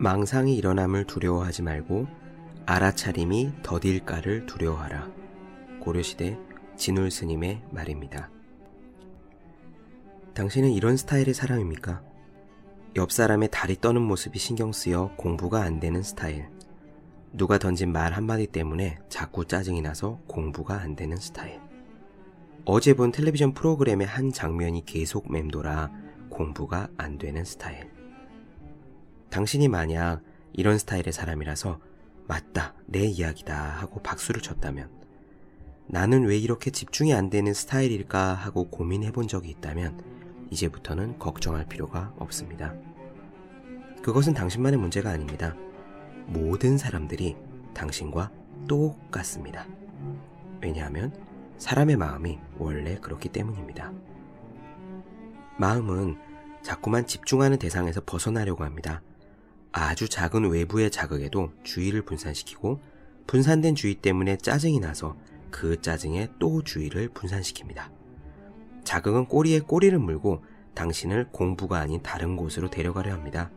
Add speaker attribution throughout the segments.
Speaker 1: 망상이 일어남을 두려워하지 말고 알아차림이 더딜까를 두려워하라. 고려시대 진울 스님의 말입니다. 당신은 이런 스타일의 사람입니까? 옆 사람의 다리 떠는 모습이 신경 쓰여 공부가 안 되는 스타일. 누가 던진 말 한마디 때문에 자꾸 짜증이 나서 공부가 안 되는 스타일. 어제 본 텔레비전 프로그램의 한 장면이 계속 맴돌아 공부가 안 되는 스타일. 당신이 만약 이런 스타일의 사람이라서 맞다, 내 이야기다 하고 박수를 쳤다면 나는 왜 이렇게 집중이 안 되는 스타일일까 하고 고민해 본 적이 있다면 이제부터는 걱정할 필요가 없습니다. 그것은 당신만의 문제가 아닙니다. 모든 사람들이 당신과 똑같습니다. 왜냐하면 사람의 마음이 원래 그렇기 때문입니다. 마음은 자꾸만 집중하는 대상에서 벗어나려고 합니다. 아주 작은 외부의 자극에도 주의를 분산시키고 분산된 주의 때문에 짜증이 나서 그 짜증에 또 주의를 분산시킵니다. 자극은 꼬리에 꼬리를 물고 당신을 공부가 아닌 다른 곳으로 데려가려 합니다.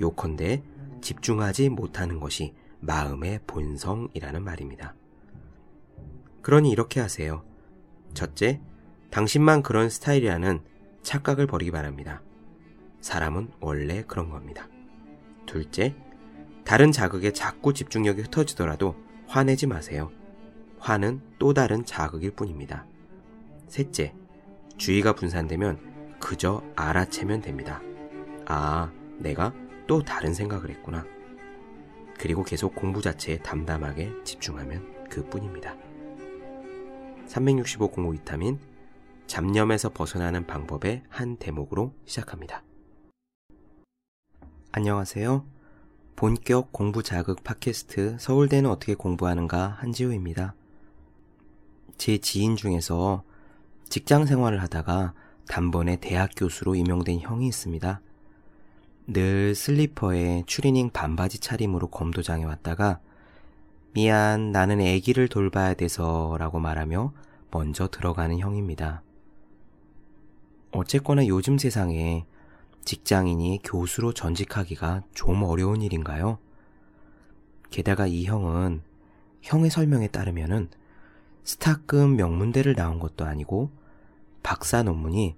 Speaker 1: 요컨대 집중하지 못하는 것이 마음의 본성이라는 말입니다. 그러니 이렇게 하세요. 첫째, 당신만 그런 스타일이라는 착각을 버리기 바랍니다. 사람은 원래 그런 겁니다. 둘째, 다른 자극에 자꾸 집중력이 흩어지더라도 화내지 마세요. 화는 또 다른 자극일 뿐입니다. 셋째, 주의가 분산되면 그저 알아채면 됩니다. 아, 내가 또 다른 생각을 했구나. 그리고 계속 공부 자체에 담담하게 집중하면 그 뿐입니다. 365 공부 비타민 잡념에서 벗어나는 방법의 한 대목으로 시작합니다. 안녕하세요. 본격 공부 자극 팟캐스트 서울대는 어떻게 공부하는가 한지호입니다. 제 지인 중에서 직장 생활을 하다가 단번에 대학 교수로 임용된 형이 있습니다. 늘 슬리퍼에 추리닝 반바지 차림으로 검도장에 왔다가 미안, 나는 애기를 돌봐야 돼서 라고 말하며 먼저 들어가는 형입니다. 어쨌거나 요즘 세상에 직장인이 교수로 전직하기가 좀 어려운 일인가요? 게다가 이 형은 형의 설명에 따르면은 스타급 명문대를 나온 것도 아니고 박사 논문이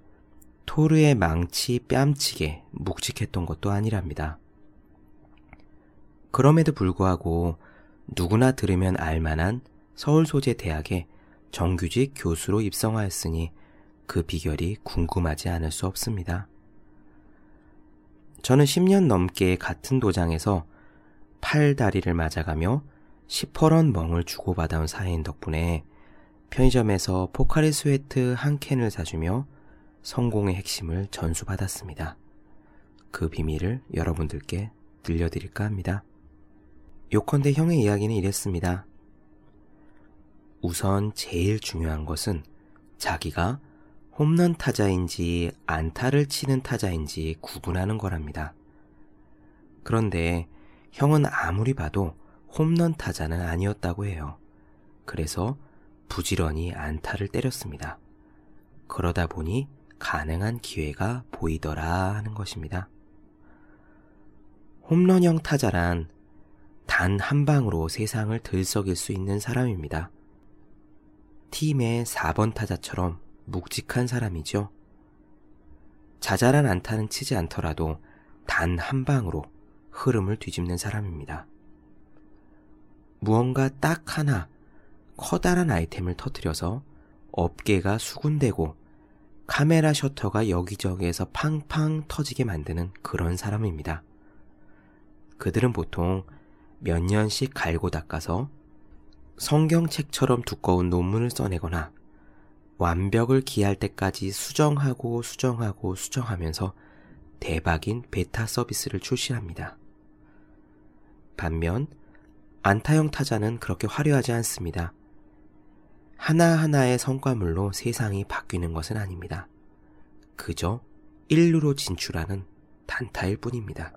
Speaker 1: 토르의 망치 뺨치게 묵직했던 것도 아니랍니다. 그럼에도 불구하고 누구나 들으면 알만한 서울 소재 대학에 정규직 교수로 입성하였으니 그 비결이 궁금하지 않을 수 없습니다. 저는 10년 넘게 같은 도장에서 팔 다리를 맞아가며 시퍼런 멍을 주고받아온 사이인 덕분에 편의점에서 포카리 스웨트 한 캔을 사주며 성공의 핵심을 전수받았습니다. 그 비밀을 여러분들께 들려드릴까 합니다. 요컨대 형의 이야기는 이랬습니다. 우선 제일 중요한 것은 자기가 홈런 타자인지 안타를 치는 타자인지 구분하는 거랍니다. 그런데 형은 아무리 봐도 홈런 타자는 아니었다고 해요. 그래서 부지런히 안타를 때렸습니다. 그러다 보니 가능한 기회가 보이더라 하는 것입니다. 홈런형 타자란 단 한 방으로 세상을 들썩일 수 있는 사람입니다. 팀의 4번 타자처럼 묵직한 사람이죠. 자잘한 안타는 치지 않더라도 단 한 방으로 흐름을 뒤집는 사람입니다. 무언가 딱 하나 커다란 아이템을 터뜨려서 업계가 수군되고 카메라 셔터가 여기저기에서 팡팡 터지게 만드는 그런 사람입니다. 그들은 보통 몇 년씩 갈고 닦아서 성경책처럼 두꺼운 논문을 써내거나 완벽을 기할 때까지 수정하고 수정하고 수정하면서 대박인 베타 서비스를 출시합니다. 반면 안타형 타자는 그렇게 화려하지 않습니다. 하나하나의 성과물로 세상이 바뀌는 것은 아닙니다. 그저 일루로 진출하는 단타일 뿐입니다.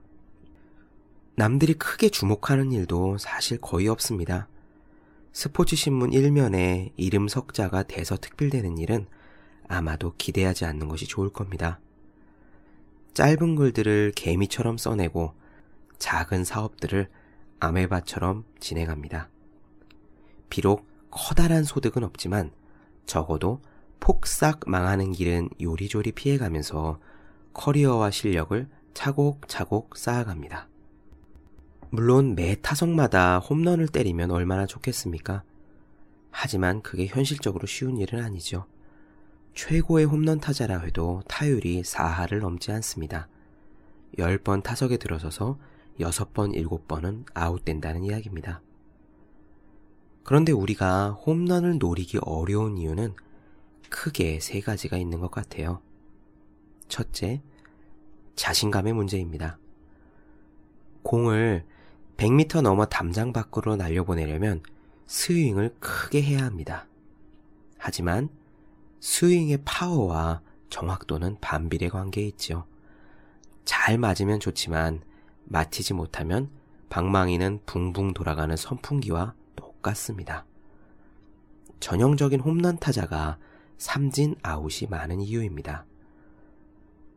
Speaker 1: 남들이 크게 주목하는 일도 사실 거의 없습니다. 스포츠 신문 일면에 이름 석자가 대서 특필되는 일은 아마도 기대하지 않는 것이 좋을 겁니다. 짧은 글들을 개미처럼 써내고 작은 사업들을 아메바처럼 진행합니다. 비록 커다란 소득은 없지만 적어도 폭삭 망하는 길은 요리조리 피해가면서 커리어와 실력을 차곡차곡 쌓아갑니다. 물론 매 타석마다 홈런을 때리면 얼마나 좋겠습니까? 하지만 그게 현실적으로 쉬운 일은 아니죠. 최고의 홈런 타자라 해도 타율이 4하를 넘지 않습니다. 10번 타석에 들어서서 6번, 7번은 아웃된다는 이야기입니다. 그런데 우리가 홈런을 노리기 어려운 이유는 크게 세 가지가 있는 것 같아요. 첫째, 자신감의 문제입니다. 공을 100m 넘어 담장 밖으로 날려보내려면 스윙을 크게 해야 합니다. 하지만 스윙의 파워와 정확도는 반비례 관계에 있죠. 잘 맞으면 좋지만 맞히지 못하면 방망이는 붕붕 돌아가는 선풍기와 똑같습니다. 전형적인 홈런 타자가 삼진 아웃이 많은 이유입니다.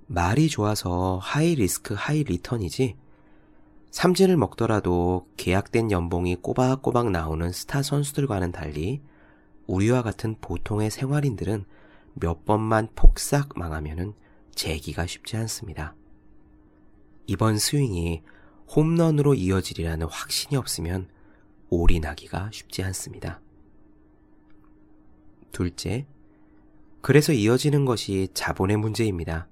Speaker 1: 말이 좋아서 high risk high return이지 삼진을 먹더라도 계약된 연봉이 꼬박꼬박 나오는 스타 선수들과는 달리 우리와 같은 보통의 생활인들은 몇 번만 폭삭 망하면은 재기가 쉽지 않습니다. 이번 스윙이 홈런으로 이어지리라는 확신이 없으면 올인하기가 쉽지 않습니다. 둘째, 그래서 이어지는 것이 자본의 문제입니다.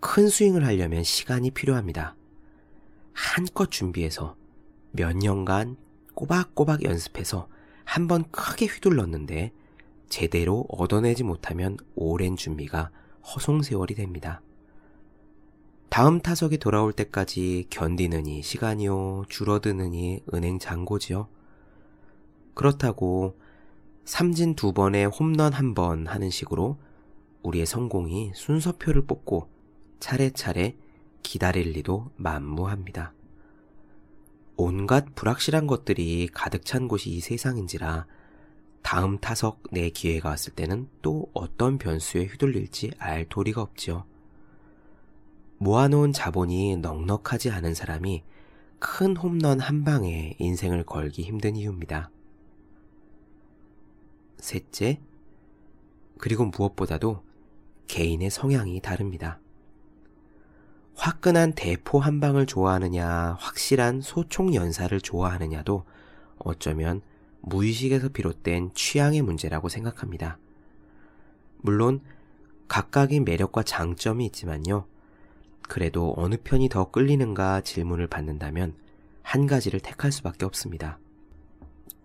Speaker 1: 큰 스윙을 하려면 시간이 필요합니다. 한껏 준비해서 몇 년간 꼬박꼬박 연습해서 한 번 크게 휘둘렀는데 제대로 얻어내지 못하면 오랜 준비가 허송세월이 됩니다. 다음 타석에 돌아올 때까지 견디느니 시간이요, 줄어드느니 은행 잔고지요. 그렇다고 삼진 두 번에 홈런 한 번 하는 식으로 우리의 성공이 순서표를 뽑고 차례차례 기다릴 리도 만무합니다. 온갖 불확실한 것들이 가득 찬 곳이 이 세상인지라 다음 타석 내 기회가 왔을 때는 또 어떤 변수에 휘둘릴지 알 도리가 없지요. 모아놓은 자본이 넉넉하지 않은 사람이 큰 홈런 한 방에 인생을 걸기 힘든 이유입니다. 셋째, 그리고 무엇보다도 개인의 성향이 다릅니다. 화끈한 대포 한 방을 좋아하느냐, 확실한 소총 연사를 좋아하느냐도 어쩌면 무의식에서 비롯된 취향의 문제라고 생각합니다. 물론 각각의 매력과 장점이 있지만요. 그래도 어느 편이 더 끌리는가 질문을 받는다면 한 가지를 택할 수밖에 없습니다.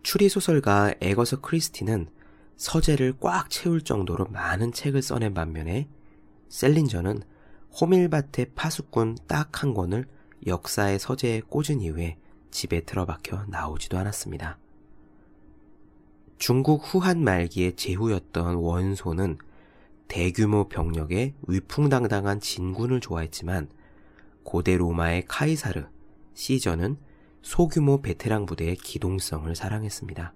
Speaker 1: 추리소설가 에거서 크리스티는 서재를 꽉 채울 정도로 많은 책을 써낸 반면에 셀린저는 호밀밭의 파수꾼 딱 한 권을 역사의 서재에 꽂은 이후에 집에 틀어박혀 나오지도 않았습니다. 중국 후한 말기의 제후였던 원소는 대규모 병력의 위풍당당한 진군을 좋아했지만 고대 로마의 카이사르, 시저는 소규모 베테랑 부대의 기동성을 사랑했습니다.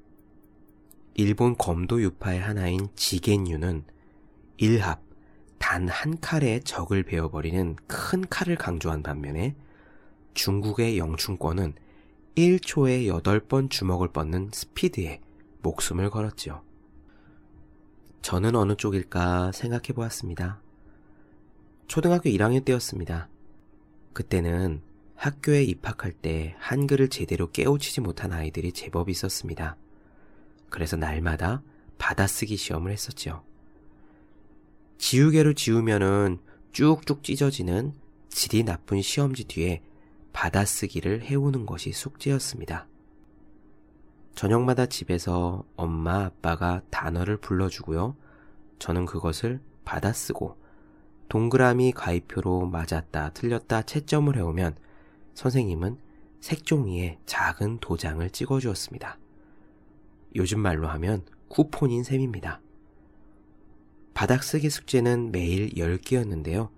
Speaker 1: 일본 검도 유파의 하나인 지겐유는 일합, 단 한 칼에 적을 베어버리는 큰 칼을 강조한 반면에 중국의 영춘권은 1초에 8번 주먹을 뻗는 스피드에 목숨을 걸었지요. 저는 어느 쪽일까 생각해 보았습니다. 초등학교 1학년 때였습니다. 그때는 학교에 입학할 때 한글을 제대로 깨우치지 못한 아이들이 제법 있었습니다. 그래서 날마다 받아쓰기 시험을 했었죠. 지우개로 지우면은 쭉쭉 찢어지는 질이 나쁜 시험지 뒤에 받아쓰기를 해오는 것이 숙제였습니다. 저녁마다 집에서 엄마 아빠가 단어를 불러주고요. 저는 그것을 받아쓰고 동그라미 가위표로 맞았다 틀렸다 채점을 해오면 선생님은 색종이에 작은 도장을 찍어주었습니다. 요즘 말로 하면 쿠폰인 셈입니다. 바닥쓰기 숙제는 매일 10개였는데요.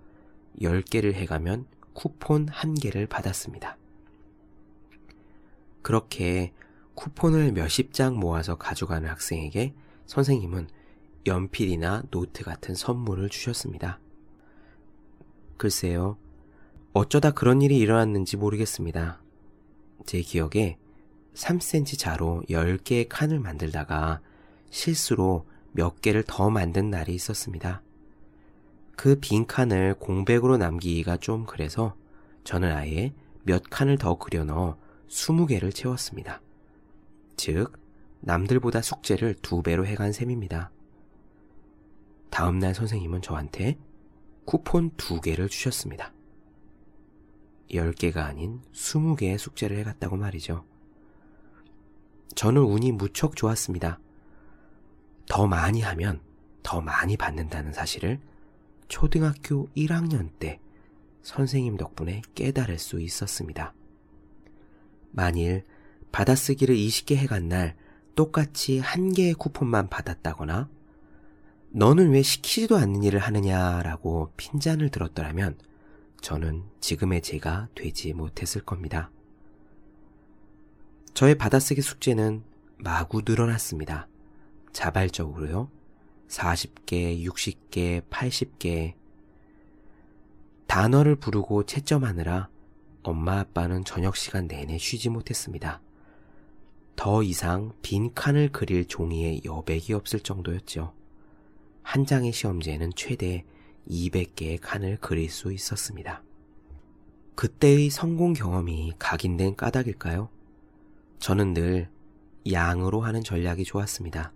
Speaker 1: 10개를 해가면 쿠폰 1개를 받았습니다. 그렇게 쿠폰을 몇십 장 모아서 가져가는 학생에게 선생님은 연필이나 노트 같은 선물을 주셨습니다. 글쎄요, 어쩌다 그런 일이 일어났는지 모르겠습니다. 제 기억에 3cm 자로 10개의 칸을 만들다가 실수로 몇 개를 더 만든 날이 있었습니다. 그 빈 칸을 공백으로 남기기가 좀 그래서 저는 아예 몇 칸을 더 그려 넣어 20개를 채웠습니다. 즉, 남들보다 숙제를 두 배로 해간 셈입니다. 다음날 선생님은 저한테 쿠폰 두 개를 주셨습니다. 10개가 아닌 20개의 숙제를 해갔다고 말이죠. 저는 운이 무척 좋았습니다. 더 많이 하면 더 많이 받는다는 사실을 초등학교 1학년 때 선생님 덕분에 깨달을 수 있었습니다. 만일 받아쓰기를 20개 해간 날 똑같이 한 개의 쿠폰만 받았다거나 너는 왜 시키지도 않는 일을 하느냐라고 핀잔을 들었더라면 저는 지금의 제가 되지 못했을 겁니다. 저의 받아쓰기 숙제는 마구 늘어났습니다. 자발적으로요. 40개, 60개, 80개. 단어를 부르고 채점하느라 엄마 아빠는 저녁 시간 내내 쉬지 못했습니다. 더 이상 빈 칸을 그릴 종이에 여백이 없을 정도였죠. 한 장의 시험지에는 최대 200개의 칸을 그릴 수 있었습니다. 그때의 성공 경험이 각인된 까닭일까요? 저는 늘 양으로 하는 전략이 좋았습니다.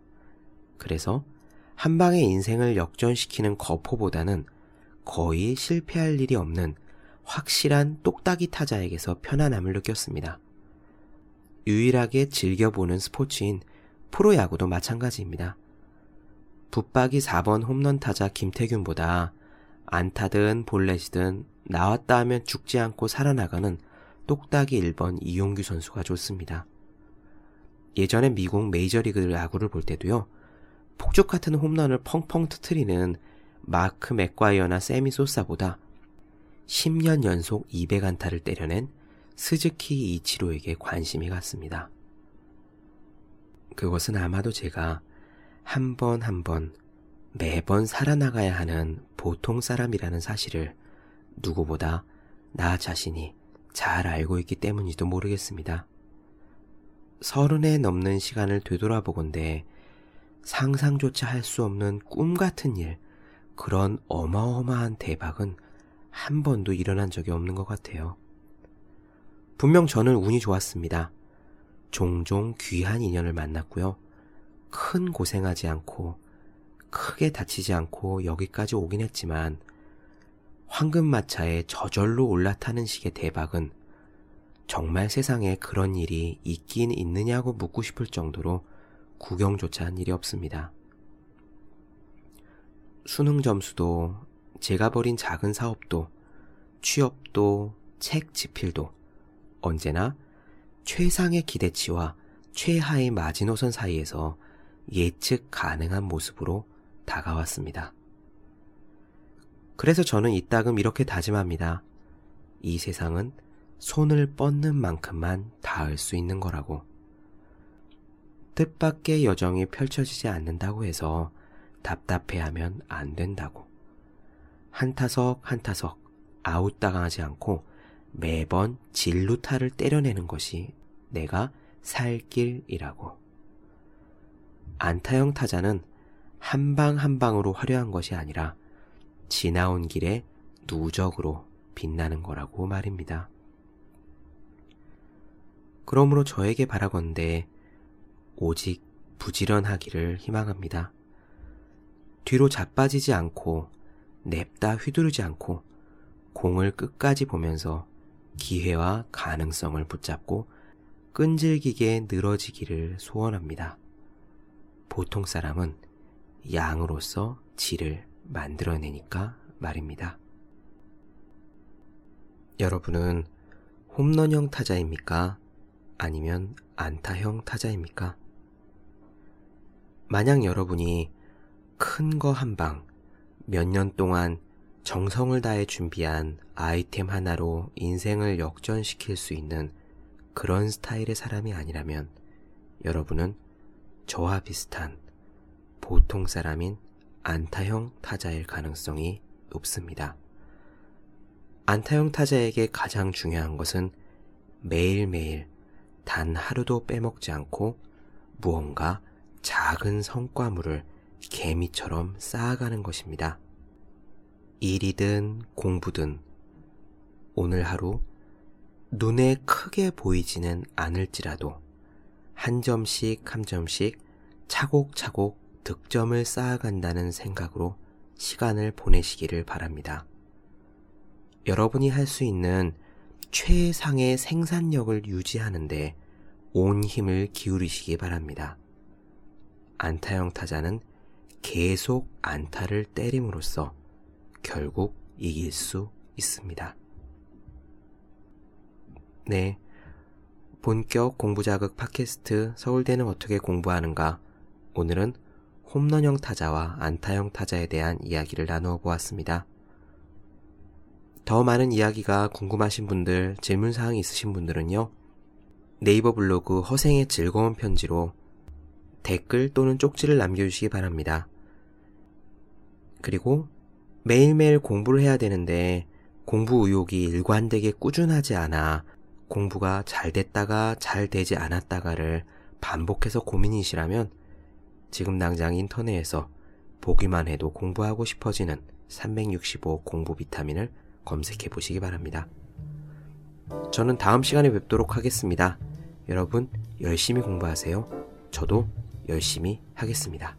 Speaker 1: 그래서 한 방의 인생을 역전시키는 거포보다는 거의 실패할 일이 없는 확실한 똑딱이 타자에게서 편안함을 느꼈습니다. 유일하게 즐겨보는 스포츠인 프로야구도 마찬가지입니다. 붙박이 4번 홈런 타자 김태균보다 안타든 볼넷이든 나왔다 하면 죽지 않고 살아나가는 똑딱이 1번 이용규 선수가 좋습니다. 예전에 미국 메이저리그 야구를 볼 때도요. 폭죽 같은 홈런을 펑펑 터트리는 마크 맥과이어나 세미 소사보다 10년 연속 200안타를 때려낸 스즈키 이치로에게 관심이 갔습니다. 그것은 아마도 제가 한 번 한 번 매번 살아나가야 하는 보통 사람이라는 사실을 누구보다 나 자신이 잘 알고 있기 때문이도 모르겠습니다. 서른에 넘는 시간을 되돌아보건대 상상조차 할 수 없는 꿈 같은 일, 그런 어마어마한 대박은 한 번도 일어난 적이 없는 것 같아요. 분명 저는 운이 좋았습니다. 종종 귀한 인연을 만났고요. 큰 고생하지 않고 크게 다치지 않고 여기까지 오긴 했지만 황금마차에 저절로 올라타는 식의 대박은 정말 세상에 그런 일이 있긴 있느냐고 묻고 싶을 정도로 구경조차 한 일이 없습니다. 수능 점수도 제가 벌인 작은 사업도 취업도 책 지필도 언제나 최상의 기대치와 최하의 마지노선 사이에서 예측 가능한 모습으로 다가왔습니다. 그래서 저는 이따금 이렇게 다짐합니다. 이 세상은 손을 뻗는 만큼만 닿을 수 있는 거라고. 뜻밖의 여정이 펼쳐지지 않는다고 해서 답답해하면 안 된다고. 한 타석 한 타석 아웃당하지 않고 매번 진루타를 때려내는 것이 내가 살 길이라고. 안타형 타자는 한 방 한 방으로 화려한 것이 아니라 지나온 길에 누적으로 빛나는 거라고 말입니다. 그러므로 저에게 바라건대 오직 부지런하기를 희망합니다. 뒤로 자빠지지 않고 냅다 휘두르지 않고 공을 끝까지 보면서 기회와 가능성을 붙잡고 끈질기게 늘어지기를 소원합니다. 보통 사람은 양으로서 질을 만들어내니까 말입니다. 여러분은 홈런형 타자입니까? 아니면 안타형 타자입니까? 만약 여러분이 큰 거 한 방, 몇 년 동안 정성을 다해 준비한 아이템 하나로 인생을 역전시킬 수 있는 그런 스타일의 사람이 아니라면 여러분은 저와 비슷한 보통 사람인 안타형 타자일 가능성이 높습니다. 안타형 타자에게 가장 중요한 것은 매일매일 단 하루도 빼먹지 않고 무언가 작은 성과물을 개미처럼 쌓아가는 것입니다. 일이든 공부든 오늘 하루 눈에 크게 보이지는 않을지라도 한 점씩 한 점씩 차곡차곡 득점을 쌓아간다는 생각으로 시간을 보내시기를 바랍니다. 여러분이 할 수 있는 최상의 생산력을 유지하는데 온 힘을 기울이시기 바랍니다. 안타형 타자는 계속 안타를 때림으로써 결국 이길 수 있습니다. 네. 본격 공부자극 팟캐스트 서울대는 어떻게 공부하는가? 오늘은 홈런형 타자와 안타형 타자에 대한 이야기를 나누어 보았습니다. 더 많은 이야기가 궁금하신 분들, 질문사항이 있으신 분들은요, 네이버 블로그 허생의 즐거운 편지로 댓글 또는 쪽지를 남겨주시기 바랍니다. 그리고 매일매일 공부를 해야 되는데 공부 의욕이 일관되게 꾸준하지 않아 공부가 잘 됐다가 잘 되지 않았다가를 반복해서 고민이시라면 지금 당장 인터넷에서 보기만 해도 공부하고 싶어지는 365 공부 비타민을 검색해 보시기 바랍니다. 저는 다음 시간에 뵙도록 하겠습니다. 여러분 열심히 공부하세요. 저도 열심히 하겠습니다.